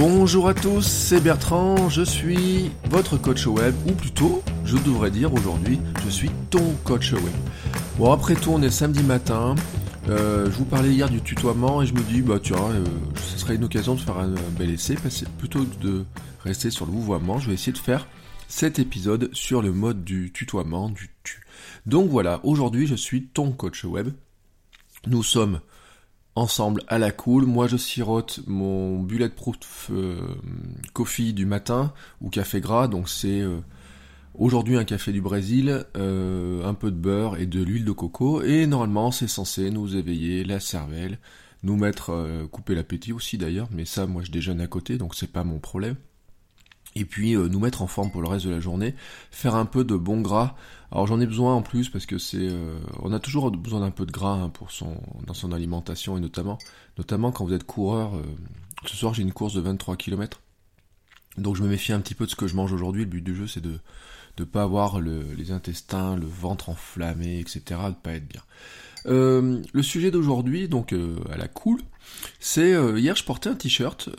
Bonjour à tous, c'est Bertrand, je suis votre coach web, ou plutôt, je devrais dire aujourd'hui, je suis ton coach web. Bon, après tout, on est samedi matin, euh, je vous parlais hier du tutoiement et je me dis, bah tiens, euh, ce serait une occasion de faire un, bel essai, plutôt que de rester sur le vouvoiement, je vais essayer de faire cet épisode sur le mode du tutoiement, du tu. Donc voilà, aujourd'hui je suis ton coach web. Nous sommes ensemble à la cool. Moi, je sirote mon bulletproof euh, coffee du matin ou café gras. Donc c'est euh, aujourd'hui un café du Brésil, euh, un peu de beurre et de l'huile de coco. Et normalement, c'est censé nous éveiller la cervelle, nous mettre couper l'appétit aussi d'ailleurs. Mais ça, moi, je déjeune à côté, donc c'est pas mon problème et puis euh, nous mettre en forme pour le reste de la journée, faire un peu de bon gras. Alors j'en ai besoin en plus parce que c'est, euh, on a toujours besoin d'un peu de gras hein, pour son, dans son alimentation et notamment, notamment quand vous êtes coureur. Euh, ce soir j'ai une course de 23 km, donc je me méfie un petit peu de ce que je mange aujourd'hui. Le but du jeu c'est de ne pas avoir les intestins, le ventre enflammé, etc., de pas être bien. Euh, le sujet d'aujourd'hui, donc euh, à la cool, c'est euh, hier je portais un t-shirt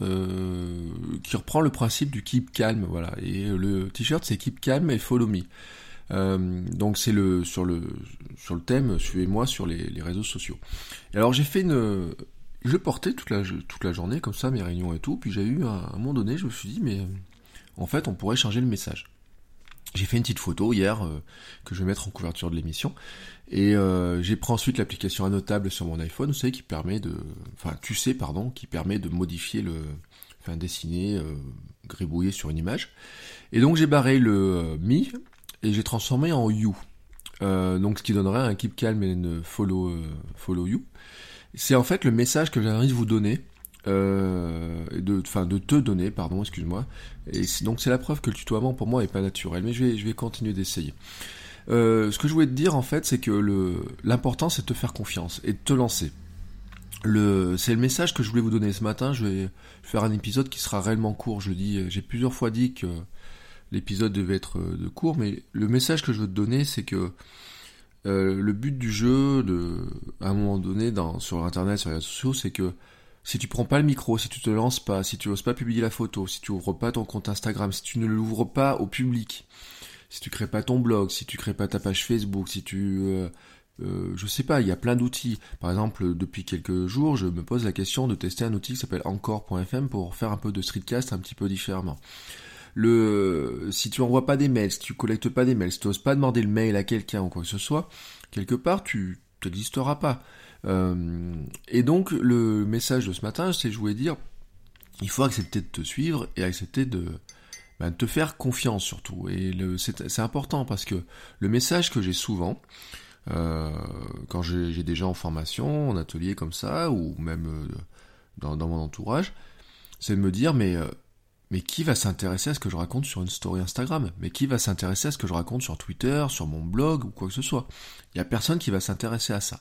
qui reprend le principe du keep calm, voilà. Et le t-shirt c'est keep calm et follow me. donc c'est le sur le sur le thème suivez-moi sur les, réseaux sociaux. Alors j'ai fait une je portais toute la toute la journée comme ça mes réunions et tout, puis j'ai eu à un moment donné je me suis dit mais en fait on pourrait changer le message. J'ai fait une petite photo hier euh, que je vais mettre en couverture de l'émission et euh, j'ai pris ensuite l'application annotable sur mon iPhone, vous savez, qui permet de, enfin QC pardon, qui permet de modifier le, enfin dessiner, euh, gribouiller sur une image. Et donc j'ai barré le me et j'ai transformé en you. donc ce qui donnerait un keep calm et une follow follow you. C'est en fait le message que j'ai envie de vous donner euh, de, de te donner, pardon, excuse-moi. Et donc c'est la preuve que le tutoiement pour moi est pas naturel, mais je vais, je vais continuer d'essayer. Euh, ce que je voulais te dire en fait, c'est que l'important c'est de te faire confiance et de te lancer. Le, c'est le message que je voulais vous donner ce matin. Je vais faire un épisode qui sera réellement court. Je dis, j'ai plusieurs fois dit que l'épisode devait être euh, de court, mais le message que je veux te donner, c'est que le but du jeu, de, à un moment donné, dans, sur internet, sur les réseaux sociaux, c'est que si tu prends pas le micro, si tu te lances pas, si tu oses pas publier la photo, si tu ouvres pas ton compte Instagram, si tu ne l'ouvres pas au public, si tu crées pas ton blog, si tu crées pas ta page Facebook, si tu euh, euh, je sais pas, il y a plein d'outils. Par exemple, depuis quelques jours, je me pose la question de tester un outil qui s'appelle encore.fm pour faire un peu de streetcast un petit peu différemment. Le, si tu envoies pas des mails, si tu collectes pas des mails, si tu oses pas demander le mail à quelqu'un ou quoi que ce soit, quelque part, tu n'existeras pas. Euh, et donc le message de ce matin, c'est je voulais dire, il faut accepter de te suivre et accepter de, ben, te faire confiance surtout. Et c'est important parce que le message que j'ai souvent, euh, quand j'ai des gens en formation, en atelier comme ça, ou même euh, dans, mon entourage, c'est de me dire mais mais qui va s'intéresser à ce que je raconte sur une story Instagram? Mais qui va s'intéresser à ce que je raconte sur Twitter, sur mon blog ou quoi que ce soit? Il y a personne qui va s'intéresser à ça.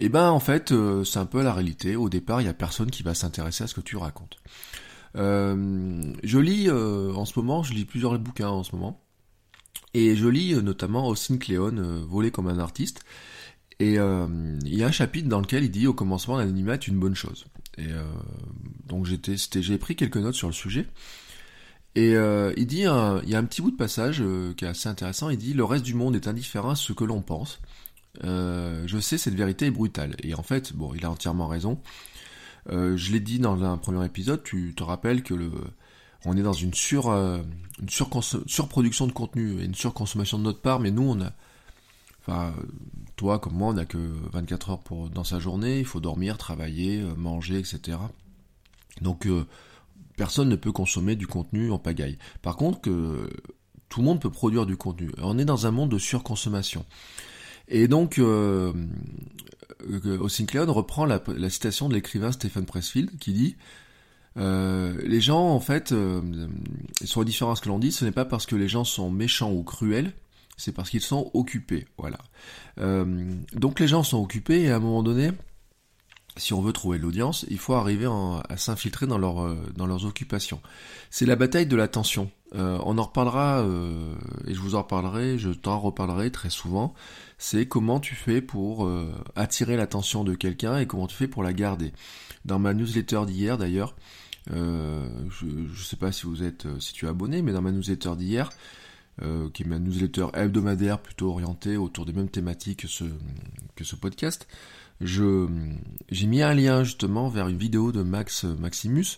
Eh ben en fait, euh, c'est un peu la réalité. Au départ, il y a personne qui va s'intéresser à ce que tu racontes. Euh, je lis euh, en ce moment, je lis plusieurs bouquins en ce moment, et je lis notamment Austin Kleon, Voler comme un artiste. Et il y a un chapitre dans lequel il dit au commencement l'anonymat est une bonne chose. Et donc j'étais, j'ai pris quelques notes sur le sujet. Et il dit, il y a un petit bout de passage qui est assez intéressant. Il dit le reste du monde est indifférent à ce que l'on pense. Euh, je sais, cette vérité est brutale. Et en fait, bon, il a entièrement raison. Euh, je l'ai dit dans un premier épisode, tu te rappelles que le, on est dans une euh, surproduction de contenu et une surconsommation de notre part, mais nous, on a, enfin, toi comme moi, on n'a que 24 heures pour, dans sa journée, il faut dormir, travailler, manger, etc. Donc, personne ne peut consommer du contenu en pagaille. Par contre, que tout le monde peut produire du contenu. On est dans un monde de surconsommation. Et donc, euh, euh reprend la, citation de l'écrivain Stephen Pressfield qui dit euh, les gens, en fait, euh, sont différents à ce que l'on dit, ce n'est pas parce que les gens sont méchants ou cruels, c'est parce qu'ils sont occupés. Voilà. Euh, donc les gens sont occupés et à un moment donné, si on veut trouver l'audience, il faut arriver à s'infiltrer dans, leur, dans leurs occupations. C'est la bataille de l'attention. Euh, on en reparlera, euh, et je vous en reparlerai, je t'en reparlerai très souvent, c'est comment tu fais pour euh, attirer l'attention de quelqu'un et comment tu fais pour la garder. Dans ma newsletter d'hier d'ailleurs, je ne sais pas si vous êtes, si tu es abonné, mais dans ma newsletter d'hier, qui est ma newsletter hebdomadaire plutôt orientée autour des mêmes thématiques que ce, que ce podcast, je j'ai mis un lien justement vers une vidéo de Max Maximus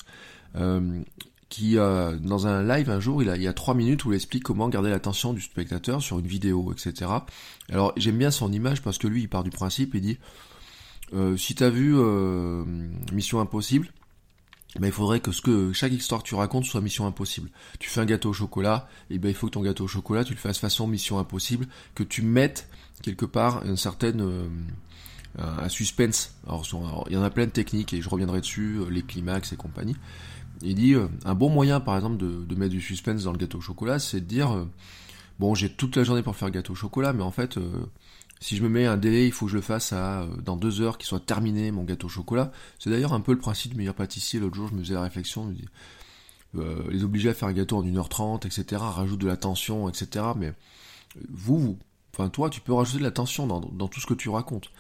qui, euh, dans un live un jour, il, a, il y a trois minutes où il explique comment garder l'attention du spectateur sur une vidéo, etc. Alors j'aime bien son image parce que lui, il part du principe, il dit, euh, si t'as vu euh, Mission Impossible, ben, il faudrait que ce que chaque histoire que tu racontes soit Mission Impossible. Tu fais un gâteau au chocolat, et ben il faut que ton gâteau au chocolat, tu le fasses façon Mission Impossible, que tu mettes quelque part une certaine euh, un suspense. Alors, il y en a plein de techniques et je reviendrai dessus, les climax et compagnie. Il dit euh, un bon moyen, par exemple, de, mettre du suspense dans le gâteau au chocolat, c'est de dire euh, bon, j'ai toute la journée pour faire gâteau au chocolat, mais en fait, euh, si je me mets un délai, il faut que je le fasse à dans deux heures, qu'il soit terminé mon gâteau au chocolat. C'est d'ailleurs un peu le principe du meilleur pâtissier. L'autre jour, je me faisais la réflexion, je me dis, les obliger à faire un gâteau en 1h30, etc., rajoute de la tension, etc. Mais vous, vous, enfin toi, tu peux rajouter de la tension dans, dans tout ce que tu racontes.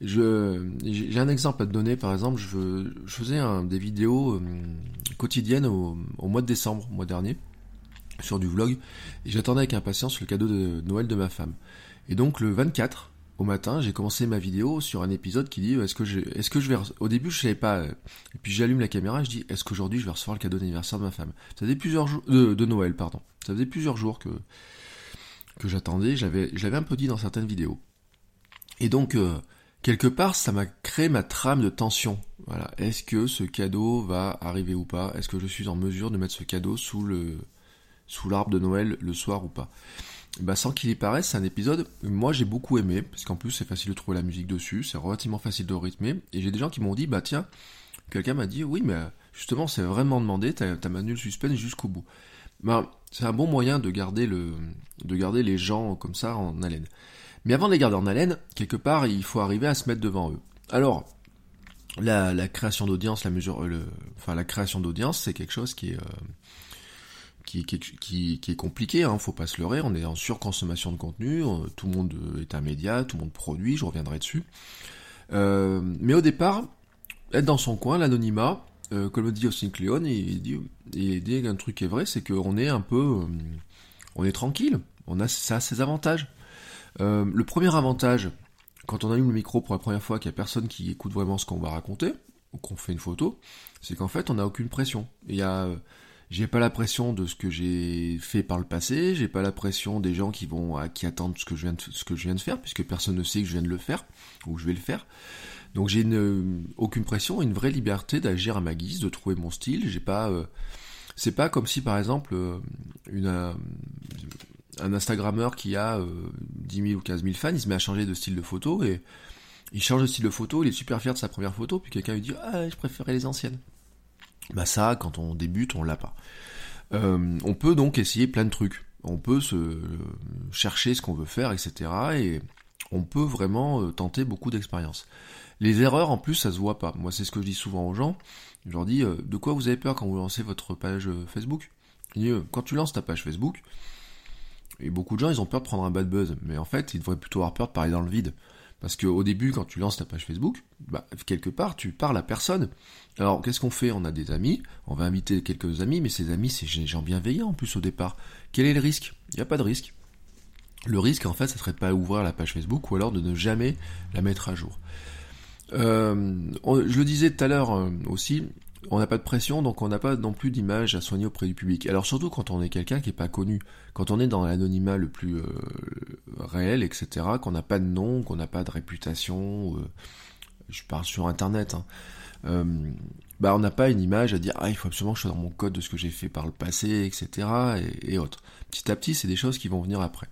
J'ai un exemple à te donner, par exemple, je, faisais des vidéos euh, quotidiennes au, mois de décembre, mois dernier, sur du vlog, et j'attendais avec impatience le cadeau de Noël de ma femme. Et donc le 24, au matin, j'ai commencé ma vidéo sur un épisode qui dit est-ce que je, est-ce que je vais, au début je savais pas, et puis j'allume la caméra, je dis est-ce qu'aujourd'hui je vais recevoir le cadeau d'anniversaire de ma femme? Ça faisait plusieurs jours, de, Noël, pardon. Ça faisait plusieurs jours que que j'attendais, j'avais, je l'avais un peu dit dans certaines vidéos. Et donc, euh, quelque part, ça m'a créé ma trame de tension. Voilà. Est-ce que ce cadeau va arriver ou pas? Est-ce que je suis en mesure de mettre ce cadeau sous le sous l'arbre de Noël le soir ou pas? Bah, sans qu'il y paraisse, c'est un épisode moi j'ai beaucoup aimé, parce qu'en plus c'est facile de trouver la musique dessus, c'est relativement facile de rythmer, et j'ai des gens qui m'ont dit, bah tiens, quelqu'un m'a dit, oui mais justement c'est vraiment demandé, t'as as maintenu le suspense jusqu'au bout. Bah, c'est un bon moyen de garder le de garder les gens comme ça en haleine. Mais avant de les garder en haleine, quelque part, il faut arriver à se mettre devant eux. Alors, la, création d'audience, la mesure, le, enfin la création d'audience, c'est quelque chose qui est euh, qui, qui, qui, est compliqué, hein, faut pas se leurrer, on est en surconsommation de contenu, euh, tout le monde est un média, tout le monde produit, je reviendrai dessus. Euh, mais au départ, être dans son coin, l'anonymat, comme le dit Austin Kleon, il dit, il dit un truc qui est vrai, c'est qu'on est un peu, on est tranquille, on a ça a ses avantages. Euh, le premier avantage, quand on allume le micro pour la première fois, qu'il n'y a personne qui écoute vraiment ce qu'on va raconter, ou qu'on fait une photo, c'est qu'en fait, on n'a aucune pression. Il y a, j'ai pas la pression de ce que j'ai fait par le passé, j'ai pas la pression des gens qui vont, qui attendent ce que je viens de, ce que je viens de faire, puisque personne ne sait que je viens de le faire, ou je vais le faire. Donc j'ai aucune pression, une vraie liberté d'agir à ma guise, de trouver mon style. J'ai pas, euh, c'est pas comme si par exemple euh, une, un Instagrammeur qui a 10 euh, 000 ou 15 000 fans, il se met à changer de style de photo et il change de style de photo, il est super fier de sa première photo, puis quelqu'un lui dit ah je préférais les anciennes. Bah ça, quand on débute, on l'a pas. Euh, on peut donc essayer plein de trucs. On peut se chercher ce qu'on veut faire, etc. Et on peut vraiment euh, tenter beaucoup d'expériences. Les erreurs, en plus, ça se voit pas. Moi, c'est ce que je dis souvent aux gens. Je leur dis, de quoi vous avez peur quand vous lancez votre page Facebook? Quand tu lances ta page Facebook, et beaucoup de gens, ils ont peur de prendre un bad buzz. Mais en fait, ils devraient plutôt avoir peur de parler dans le vide. Parce qu'au début, quand tu lances ta page Facebook, bah, quelque part, tu parles à personne. Alors, qu'est-ce qu'on fait? On a des amis, on va inviter quelques amis, mais ces amis, c'est des gens bienveillants en plus au départ. Quel est le risque? Il n'y a pas de risque. Le risque, en fait, ça serait de pas ouvrir la page Facebook ou alors de ne jamais la mettre à jour. Euh, je le disais tout à l'heure euh, aussi, on n'a pas de pression, donc on n'a pas non plus d'image à soigner auprès du public. Alors surtout quand on est quelqu'un qui est pas connu, quand on est dans l'anonymat le plus euh, réel, etc., qu'on n'a pas de nom, qu'on n'a pas de réputation, euh, je parle sur Internet, hein, euh, bah on n'a pas une image à dire ah il faut absolument que je sois dans mon code de ce que j'ai fait par le passé, etc. et, et autres. Petit à petit, c'est des choses qui vont venir après.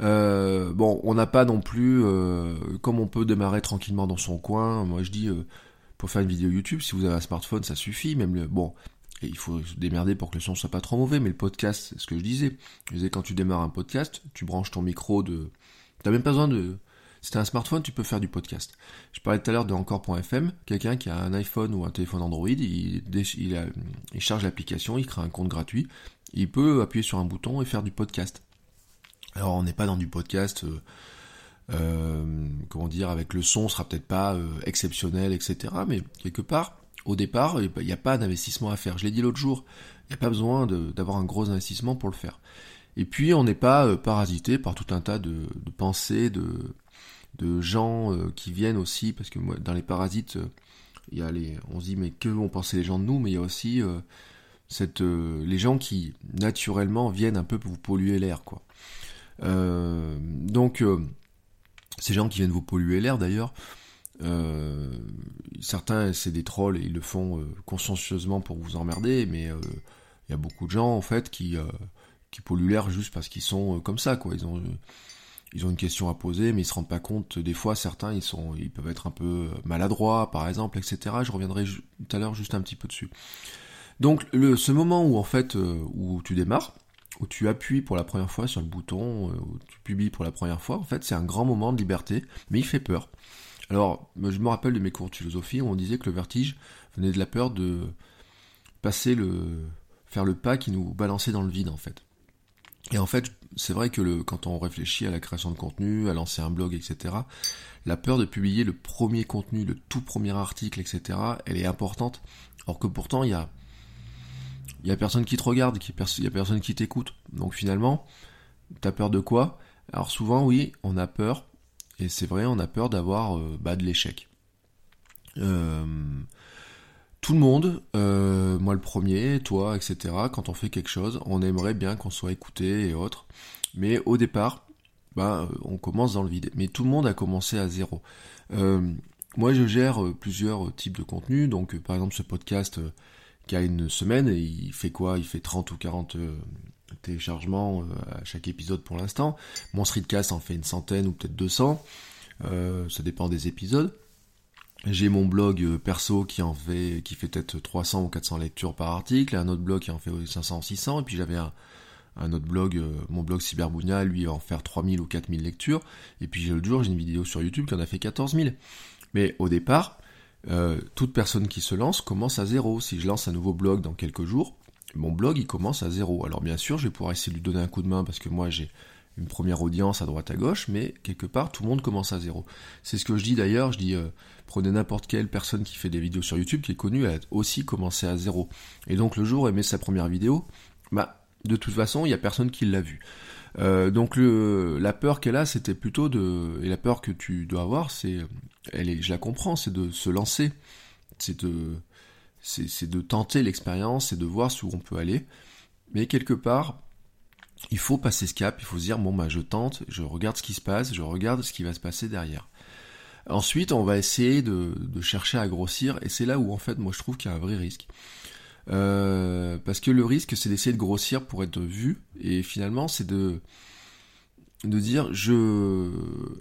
bon, on n'a pas non plus, comme on peut démarrer tranquillement dans son coin. Moi, je dis, pour faire une vidéo YouTube, si vous avez un smartphone, ça suffit. Même le, bon, il faut se démerder pour que le son soit pas trop mauvais, mais le podcast, c'est ce que je disais. Je disais, quand tu démarres un podcast, tu branches ton micro de, t'as même pas besoin de, si t'as un smartphone, tu peux faire du podcast. Je parlais tout à l'heure de encore.fm, quelqu'un qui a un iPhone ou un téléphone Android, il, il, charge l'application, il crée un compte gratuit, il peut appuyer sur un bouton et faire du podcast. Alors on n'est pas dans du podcast euh, comment dire, avec le son sera peut-être pas euh, exceptionnel, etc. Mais quelque part, Au départ, il n'y a pas d'investissement à faire. Je l'ai dit l'autre jour, il n'y a pas besoin d'avoir un gros investissement pour le faire. Et puis, on n'est pas euh, parasité par tout un tas de, pensées, de, gens euh, qui viennent aussi, parce que moi, dans les parasites, euh, il y a les, on se dit mais que vont penser les gens de nous, mais il y a aussi cette, les gens qui naturellement viennent un peu pour vous polluer l'air, quoi. donc, ces gens qui viennent vous polluer l'air, d'ailleurs, certains c'est des trolls et ils le font consciencieusement pour vous emmerder, mais il y a beaucoup de gens en fait qui qui polluent l'air juste parce qu'ils sont euh, comme ça, quoi. Ils ont, euh, ils ont une question à poser, mais ils se rendent pas compte. Des fois, certains, ils sont, ils peuvent être un peu maladroits, par exemple, etc. Je reviendrai tout à l'heure juste un petit peu dessus. Donc, le, ce moment où en fait, euh, où tu démarres, où tu appuies pour la première fois sur le bouton, où tu publies pour la première fois, en fait, c'est un grand moment de liberté, mais il fait peur. Alors, je me rappelle de mes cours de philosophie où on disait que le vertige venait de la peur de passer le, faire le pas qui nous balançait dans le vide, en fait. Et en fait, c'est vrai que quand on réfléchit à la création de contenu, à lancer un blog, etc., la peur de publier le premier contenu, le tout premier article, etc., elle est importante. Alors que pourtant, il y a, il y a personne qui te regarde, il y a personne qui t'écoute. Donc finalement, t'as peur de quoi? Alors souvent, oui, on a peur, et c'est vrai, on a peur d'avoir euh, bah, de l'échec. Euh, tout le monde, euh, moi le premier, toi, etc., quand on fait quelque chose, on aimerait bien qu'on soit écouté et autres. Mais au départ, bah, on commence dans le vide. Mais tout le monde a commencé à zéro. Moi, je gère plusieurs types de contenus. Donc, par exemple, ce podcast qui a une semaine, il fait quoi? Il fait 30 ou 40 téléchargements à chaque épisode pour l'instant. Mon streetcast en fait une centaine ou peut-être 200. ça dépend des épisodes. J'ai mon blog euh, perso qui en fait, qui fait peut-être 300 ou 400 lectures par article, un autre blog qui en fait 500 ou 600, et puis j'avais un, autre blog, euh, mon blog Cyberbounia, lui en faire 3000 ou 4000 lectures, et puis le jour j'ai une vidéo sur YouTube qui en a fait 14 000. Mais au départ, euh, toute personne qui se lance commence à zéro. Si je lance un nouveau blog dans quelques jours, mon blog il commence à zéro. Alors bien sûr, je vais pouvoir essayer de lui donner un coup de main parce que moi j'ai une première audience à droite à gauche, mais quelque part tout le monde commence à zéro. C'est ce que je dis d'ailleurs, je dis euh, prenez n'importe quelle personne qui fait des vidéos sur YouTube qui est connue, elle a aussi commencé à zéro. Et donc le jour où elle met sa première vidéo, bah de toute façon il y a personne qui l'a vu. Euh, donc le, la peur qu'elle a, c'était plutôt de et la peur que tu dois avoir, c'est je la comprends, c'est de se lancer, c'est de c'est de tenter l'expérience, c'est de voir où on peut aller. Mais quelque part, il faut passer ce cap, il faut se dire bon bah je tente, je regarde ce qui se passe, je regarde ce qui va se passer derrière. Ensuite, on va essayer de, chercher à grossir, et c'est là où en fait moi je trouve qu'il y a un vrai risque. Euh, parce que le risque c'est d'essayer de grossir pour être vu, et finalement c'est de de dire je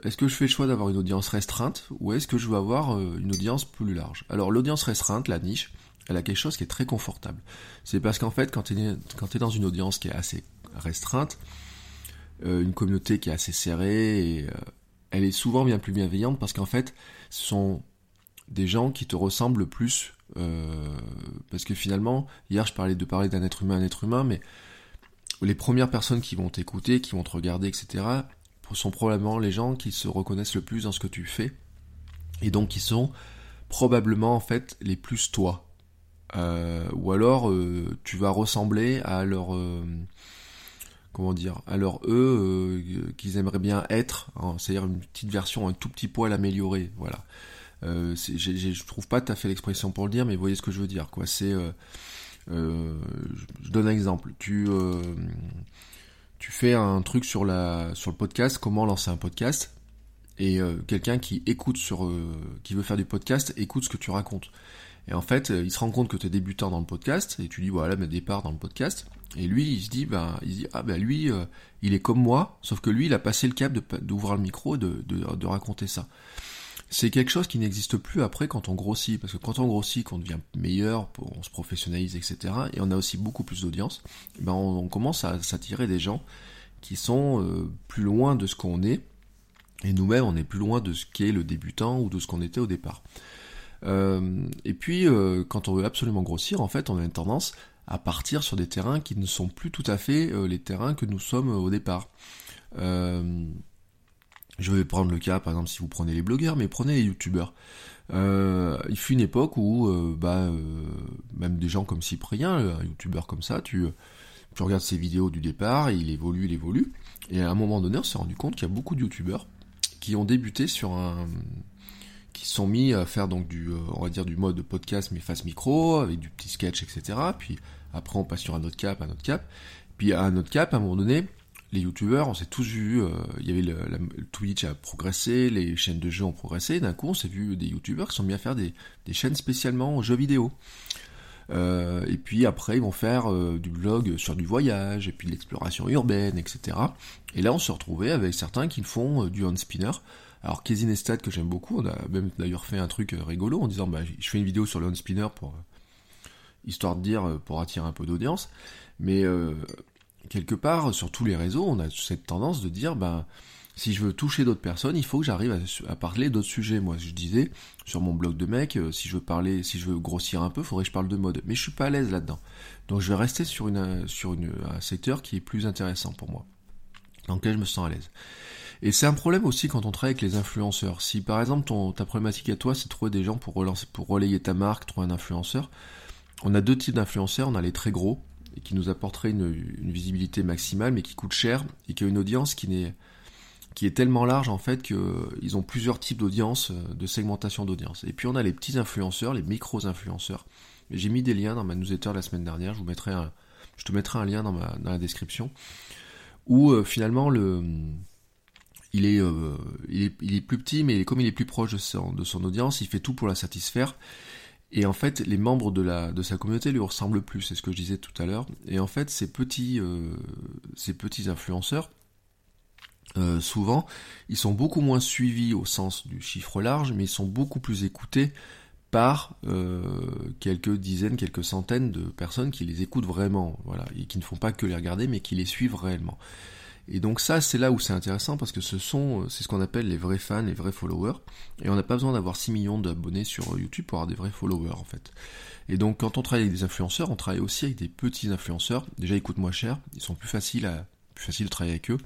est-ce que je fais le choix d'avoir une audience restreinte ou est-ce que je veux avoir euh, une audience plus large? Alors l'audience restreinte, la niche, elle a quelque chose qui est très confortable. C'est parce qu'en fait quand tu es, dans une audience qui est assez restreinte, euh, une communauté qui est assez serrée, euh, elle est souvent bien plus bienveillante parce qu'en fait, ce sont des gens qui te ressemblent le plus. Euh, parce que finalement, hier je parlais de parler d'un être humain, un être humain, mais les premières personnes qui vont t'écouter, qui vont te regarder, etc., sont probablement les gens qui se reconnaissent le plus dans ce que tu fais, et donc qui sont probablement en fait les plus toi. ou alors tu vas ressembler à leur comment dire, alors eux, euh, qu'ils aimeraient bien être, hein, c'est-à-dire une petite version un tout petit poil améliorée, voilà. Euh, je trouve pas tout à fait l'expression pour le dire, mais vous voyez ce que je veux dire, quoi. C'est, euh, euh, je donne un exemple. Tu, tu fais un truc sur la, sur le podcast, comment lancer un podcast, et quelqu'un qui écoute sur, qui veut faire du podcast, écoute ce que tu racontes. Et en fait, il se rend compte que tu es débutant dans le podcast, et tu dis, voilà, mes départ dans le podcast. Et lui, il se dit, ben, il dit, ah ben lui, euh, il est comme moi, sauf que lui, il a passé le cap d'ouvrir le micro et de, de, de raconter ça. C'est quelque chose qui n'existe plus après quand on grossit, parce que quand on grossit, qu'on devient meilleur, on se professionnalise, etc., et on a aussi beaucoup plus d'audience, ben on, commence à s'attirer des gens qui sont euh, plus loin de ce qu'on est, et nous-mêmes, on est plus loin de ce qu'est le débutant ou de ce qu'on était au départ. Euh, et puis, euh, quand on veut absolument grossir, en fait, on a une tendance à partir sur des terrains qui ne sont plus tout à fait les terrains que nous sommes au départ. Je vais prendre le cas, par exemple, si vous prenez les blogueurs, mais prenez les youtubeurs. Euh, il fut une époque où, euh, bah, euh, même des gens comme Cyprien, un youtubeur comme ça, tu, tu regardes ses vidéos du départ, il évolue, il évolue, et à un moment donné, on s'est rendu compte qu'il y a beaucoup de youtubeurs qui ont débuté sur un, qui sont mis à faire donc du, on va dire du mode podcast mais face micro, avec du petit sketch, etc. Puis après, on passe sur un autre cap, un autre cap. Puis à un autre cap, à un moment donné, les youtubeurs, on s'est tous vu, euh, il y avait le, Twitch a progressé, les chaînes de jeux ont progressé, d'un coup on s'est vu des youtubeurs qui sont mis à faire des, chaînes spécialement jeux vidéo. Euh, et puis après ils vont faire euh, du blog sur du voyage, et puis de l'exploration urbaine, etc. Et là on se retrouvait avec certains qui font du hand spinner. Alors Casey Neistat que j'aime beaucoup, on a même d'ailleurs fait un truc rigolo en disant bah, je fais une vidéo sur le hand spinner pour histoire de dire pour attirer un peu d'audience. Mais quelque part, sur tous les réseaux, on a cette tendance de dire, ben, si je veux toucher d'autres personnes, il faut que j'arrive à, parler d'autres sujets. Moi, je disais, sur mon blog de mec, euh, si je veux parler, si je veux grossir un peu, faudrait que je parle de mode. Mais je suis pas à l'aise là-dedans. Donc je vais rester sur, un secteur qui est plus intéressant pour moi. Dans lequel je me sens à l'aise. Et c'est un problème aussi quand on travaille avec les influenceurs. Si par exemple ta problématique à toi, c'est de trouver des gens pour, pour relayer ta marque, trouver un influenceur, on a deux types d'influenceurs. On a les très gros, et qui nous apporterait une, visibilité maximale, mais qui coûte cher et qui a une audience qui n'est qui est tellement large en fait qu'ils ont plusieurs types d'audience, de segmentation d'audience. Et puis on a les petits influenceurs, les micros influenceurs. J'ai mis des liens dans ma newsletter la semaine dernière. Je vous mettrai je te mettrai un lien dans la description où euh, finalement le il est, euh, il est, il est plus petit, mais comme il est plus proche de son, de son audience, il fait tout pour la satisfaire. Et en fait, les membres de, la, de sa communauté lui ressemblent plus, c'est ce que je disais tout à l'heure. Et en fait, ces petits, euh, ces petits influenceurs, euh, souvent, ils sont beaucoup moins suivis au sens du chiffre large, mais ils sont beaucoup plus écoutés par euh, quelques dizaines, quelques centaines de personnes qui les écoutent vraiment, voilà, et qui ne font pas que les regarder, mais qui les suivent réellement. Et donc ça, c'est là où c'est intéressant parce que ce sont, euh, c'est ce qu'on appelle les vrais fans, les vrais followers. Et on n'a pas besoin d'avoir 6 millions d'abonnés sur euh, YouTube pour avoir des vrais followers en fait. Et donc quand on travaille avec des influenceurs, on travaille aussi avec des petits influenceurs. Déjà ils coûtent moins cher, ils sont plus faciles à, plus faciles de travailler avec eux.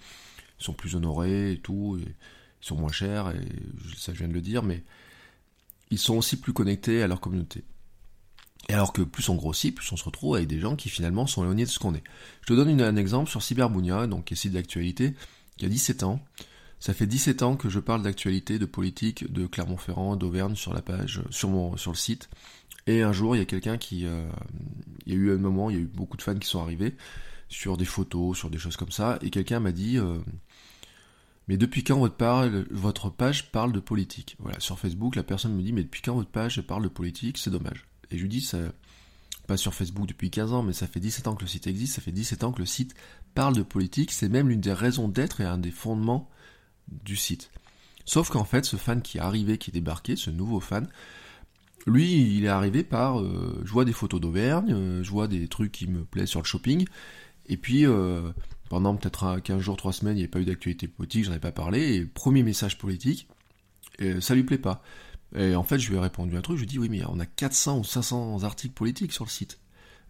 Ils sont plus honorés et tout, et ils sont moins chers, et ça je viens de le dire, mais ils sont aussi plus connectés à leur communauté. Et alors que plus on grossit, plus on se retrouve avec des gens qui finalement sont éloignés de ce qu'on est. Je te donne un exemple sur Cyberbounia, donc qui est site d'actualité, qui a 17 ans. Ça fait 17 ans que je parle d'actualité, de politique, de Clermont-Ferrand, d'Auvergne sur la page, sur mon, sur le site. Et un jour, il y a quelqu'un qui, euh, il y a eu un moment, il y a eu beaucoup de fans qui sont arrivés sur des photos, sur des choses comme ça, et quelqu'un m'a dit, euh, mais depuis quand votre, parle, votre page parle de politique? Voilà, sur Facebook, la personne me dit, mais depuis quand votre page parle de politique? C'est dommage. Et je lui dis, ça, pas sur Facebook depuis 15 ans, mais ça fait 17 ans que le site existe, ça fait 17 ans que le site parle de politique, c'est même l'une des raisons d'être et un des fondements du site. Sauf qu'en fait, ce fan qui est arrivé, qui est débarqué, ce nouveau fan, lui, il est arrivé par, euh, je vois des photos d'Auvergne, euh, je vois des trucs qui me plaisent sur le shopping, et puis euh, pendant peut-être 15 jours, 3 semaines, il n'y avait pas eu d'actualité politique, j'en ai pas parlé, et premier message politique, ça lui plaît pas. Et en fait, je lui ai répondu un truc, je lui ai dit, oui, mais on a 400 ou 500 articles politiques sur le site.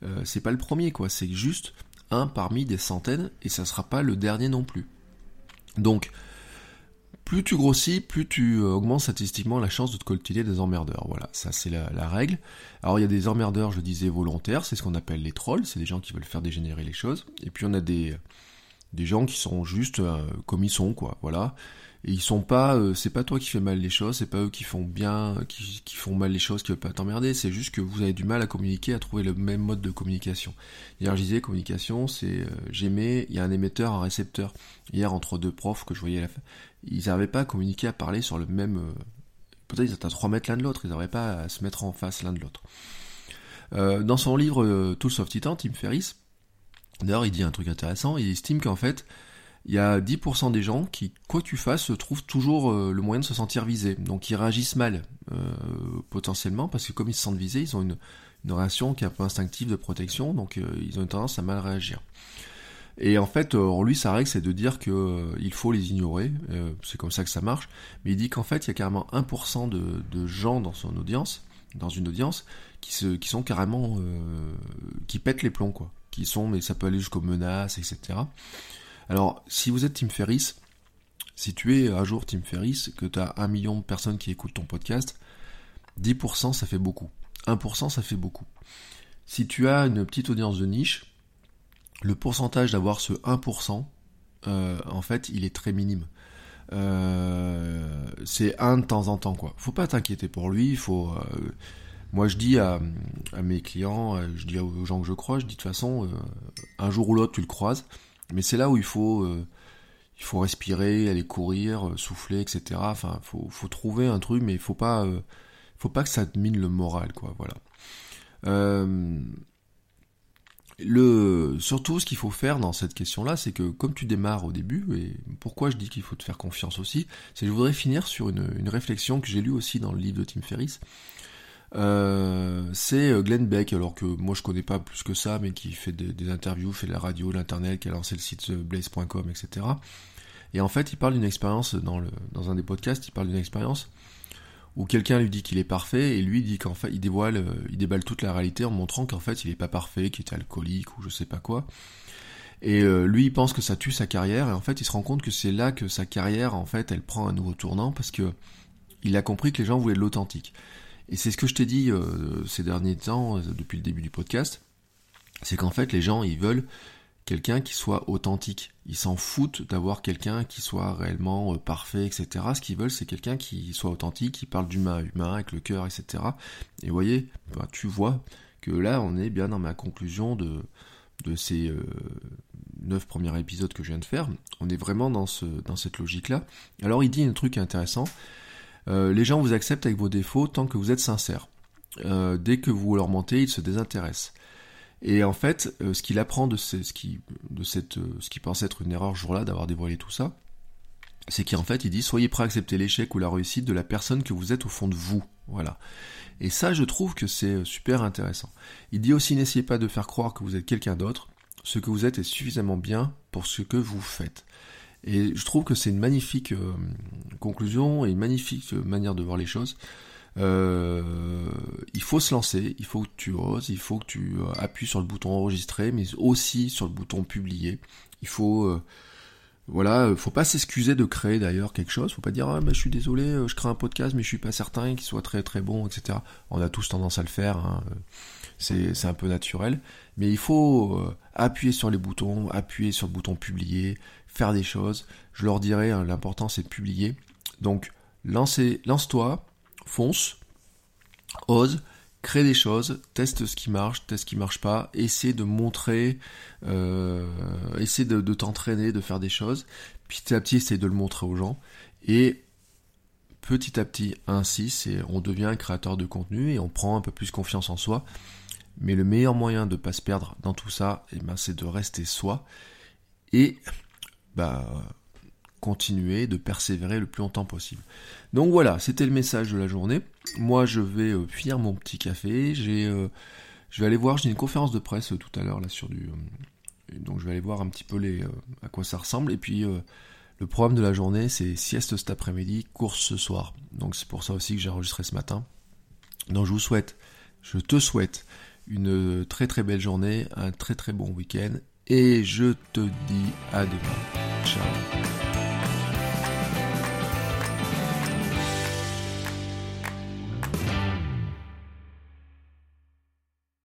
Euh, c'est pas le premier, quoi. C'est juste un parmi des centaines, et ça sera pas le dernier non plus. Donc, plus tu grossis, plus tu euh, augmentes statistiquement la chance de te coltiner des emmerdeurs. Voilà, ça c'est la, règle. Alors il y a des emmerdeurs, je disais, volontaires, c'est ce qu'on appelle les trolls, c'est des gens qui veulent faire dégénérer les choses. Et puis on a des, des gens qui sont juste euh, comme ils sont, quoi. Voilà. Et ils sont pas, euh, c'est pas toi qui fais mal les choses, c'est pas eux qui font bien, qui, qui font mal les choses, qui veulent pas t'emmerder, c'est juste que vous avez du mal à communiquer, à trouver le même mode de communication. Hier je disais, communication, c'est euh, j'aimais, il y a un émetteur, un récepteur. Hier entre deux profs que je voyais, la ils n'arrivaient pas à communiquer, à parler sur le même, euh, peut-être ils étaient à 3 mètres l'un de l'autre, ils n'arrivaient pas à se mettre en face l'un de l'autre. dans son livre Tools of Titan, Tim Ferriss, d'ailleurs il dit un truc intéressant, il estime qu'en fait, il y a 10% des gens qui, quoi que tu fasses, trouvent toujours euh, le moyen de se sentir visés. Donc ils réagissent mal, euh, potentiellement, parce que comme ils se sentent visés, ils ont une, réaction qui est un peu instinctive de protection, donc euh, ils ont une tendance à mal réagir. Et en fait, lui, sa règle, c'est de dire que il faut les ignorer, c'est comme ça que ça marche, mais il dit qu'en fait, il y a carrément 1% de, de, gens dans son audience, dans une audience, qui, se, qui sont carrément... qui pètent les plombs, quoi. Qui sont, mais ça peut aller jusqu'aux menaces, etc. Alors, si vous êtes Tim Ferriss, Si tu es un jour Tim Ferriss, que tu as un million de personnes qui écoutent ton podcast, 10% ça fait beaucoup. 1% ça fait beaucoup. Si tu as une petite audience de niche, le pourcentage d'avoir ce 1%, euh, en fait, il est très minime. Euh, c'est un de temps en temps, quoi. Faut pas t'inquiéter pour lui, faut... Euh, moi, je dis à, mes clients, je dis aux gens que je crois, je dis de toute façon, un jour ou l'autre, tu le croises. Mais c'est là où il faut, faut respirer, aller courir, souffler, etc. Enfin, faut, trouver un truc, mais il faut pas, faut pas que ça te mine le moral, quoi. Voilà. Euh, le, surtout, ce qu'il faut faire dans cette question-là, c'est que comme tu démarres au début, et pourquoi je dis qu'il faut te faire confiance aussi, c'est que je voudrais finir sur une, réflexion que j'ai lue aussi dans le livre de Tim Ferriss. Euh, c'est euh, Glenn Beck, alors que moi je connais pas plus que ça, mais qui fait des, interviews, fait de la radio, l'internet, qui a lancé le site blaze.com, etc. Et en fait, il parle d'une expérience dans, le, dans un des podcasts, il parle d'une expérience où quelqu'un lui dit qu'il est parfait et lui dit qu'en fait il dévoile, euh, il déballe toute la réalité en montrant qu'en fait il est pas parfait, qu'il est alcoolique ou je sais pas quoi. Et lui il pense que ça tue sa carrière et en fait il se rend compte que c'est là que sa carrière en fait elle prend un nouveau tournant parce que il a compris que les gens voulaient de l'authentique. Et c'est ce que je t'ai dit euh, ces derniers temps depuis le début du podcast, c'est qu'en fait les gens ils veulent quelqu'un qui soit authentique. Ils s'en foutent d'avoir quelqu'un qui soit réellement euh, parfait, etc. Ce qu'ils veulent, c'est quelqu'un qui soit authentique, qui parle d'humain humain, avec le cœur, etc. Et vous voyez, bah, tu vois que là, on est bien dans ma conclusion de, de ces euh, neuf premiers épisodes que je viens de faire. On est vraiment dans, ce, dans cette logique-là. Alors, il dit un truc intéressant. Euh, les gens vous acceptent avec vos défauts tant que vous êtes sincère. dès que vous leur mentez, ils se désintéressent. Et en fait, euh, ce qu'il apprend de, ce, qui, de euh, être une erreur jour-là d'avoir dévoilé tout ça, c'est qu'en fait, il dit soyez prêt à accepter l'échec ou la réussite de la personne que vous êtes au fond de vous. Voilà. Et ça, je trouve que c'est euh, super intéressant. Il dit aussi n'essayez pas de faire croire que vous êtes quelqu'un d'autre. Ce que vous êtes est suffisamment bien pour ce que vous faites. Et je trouve que c'est une magnifique conclusion et une magnifique manière de voir les choses. Euh, il faut se lancer, il faut que tu oses, il faut que tu euh, appuies sur le bouton enregistrer, mais aussi sur le bouton publier. Il faut euh, voilà, faut pas s'excuser de créer d'ailleurs quelque chose, faut pas dire ah ben je suis désolé, je crée un podcast mais je suis pas certain qu'il soit très très bon, etc. On a tous tendance à le faire, hein. c'est un peu naturel, mais il faut appuyer sur les boutons, appuyer sur le bouton publier, faire des choses. Je leur dirais hein, l'important c'est de publier. Donc lance-toi, fonce, ose, crée des choses, teste ce qui marche, teste ce qui marche pas, essaie de montrer, euh, essaie de, t'entraîner, de faire des choses, petit à petit essaie de le montrer aux gens, et petit à petit ainsi, on devient créateur de contenu et on prend un peu plus confiance en soi. Mais le meilleur moyen de pas se perdre dans tout ça, eh ben, c'est de rester soi et bah continuer, de persévérer le plus longtemps possible. Donc voilà, c'était le message de la journée. Moi, je vais euh, finir mon petit café. J'ai, euh, je vais aller voir. J'ai une conférence de presse euh, tout à l'heure là sur du. donc je vais aller voir un petit peu les à quoi ça ressemble. Et puis le programme de la journée, c'est sieste cet après-midi, course ce soir. Donc c'est pour ça aussi que j'ai enregistré ce matin. Donc je vous souhaite, je te souhaite une très très belle journée, un très très bon week-end. Et je te dis à demain. Ciao.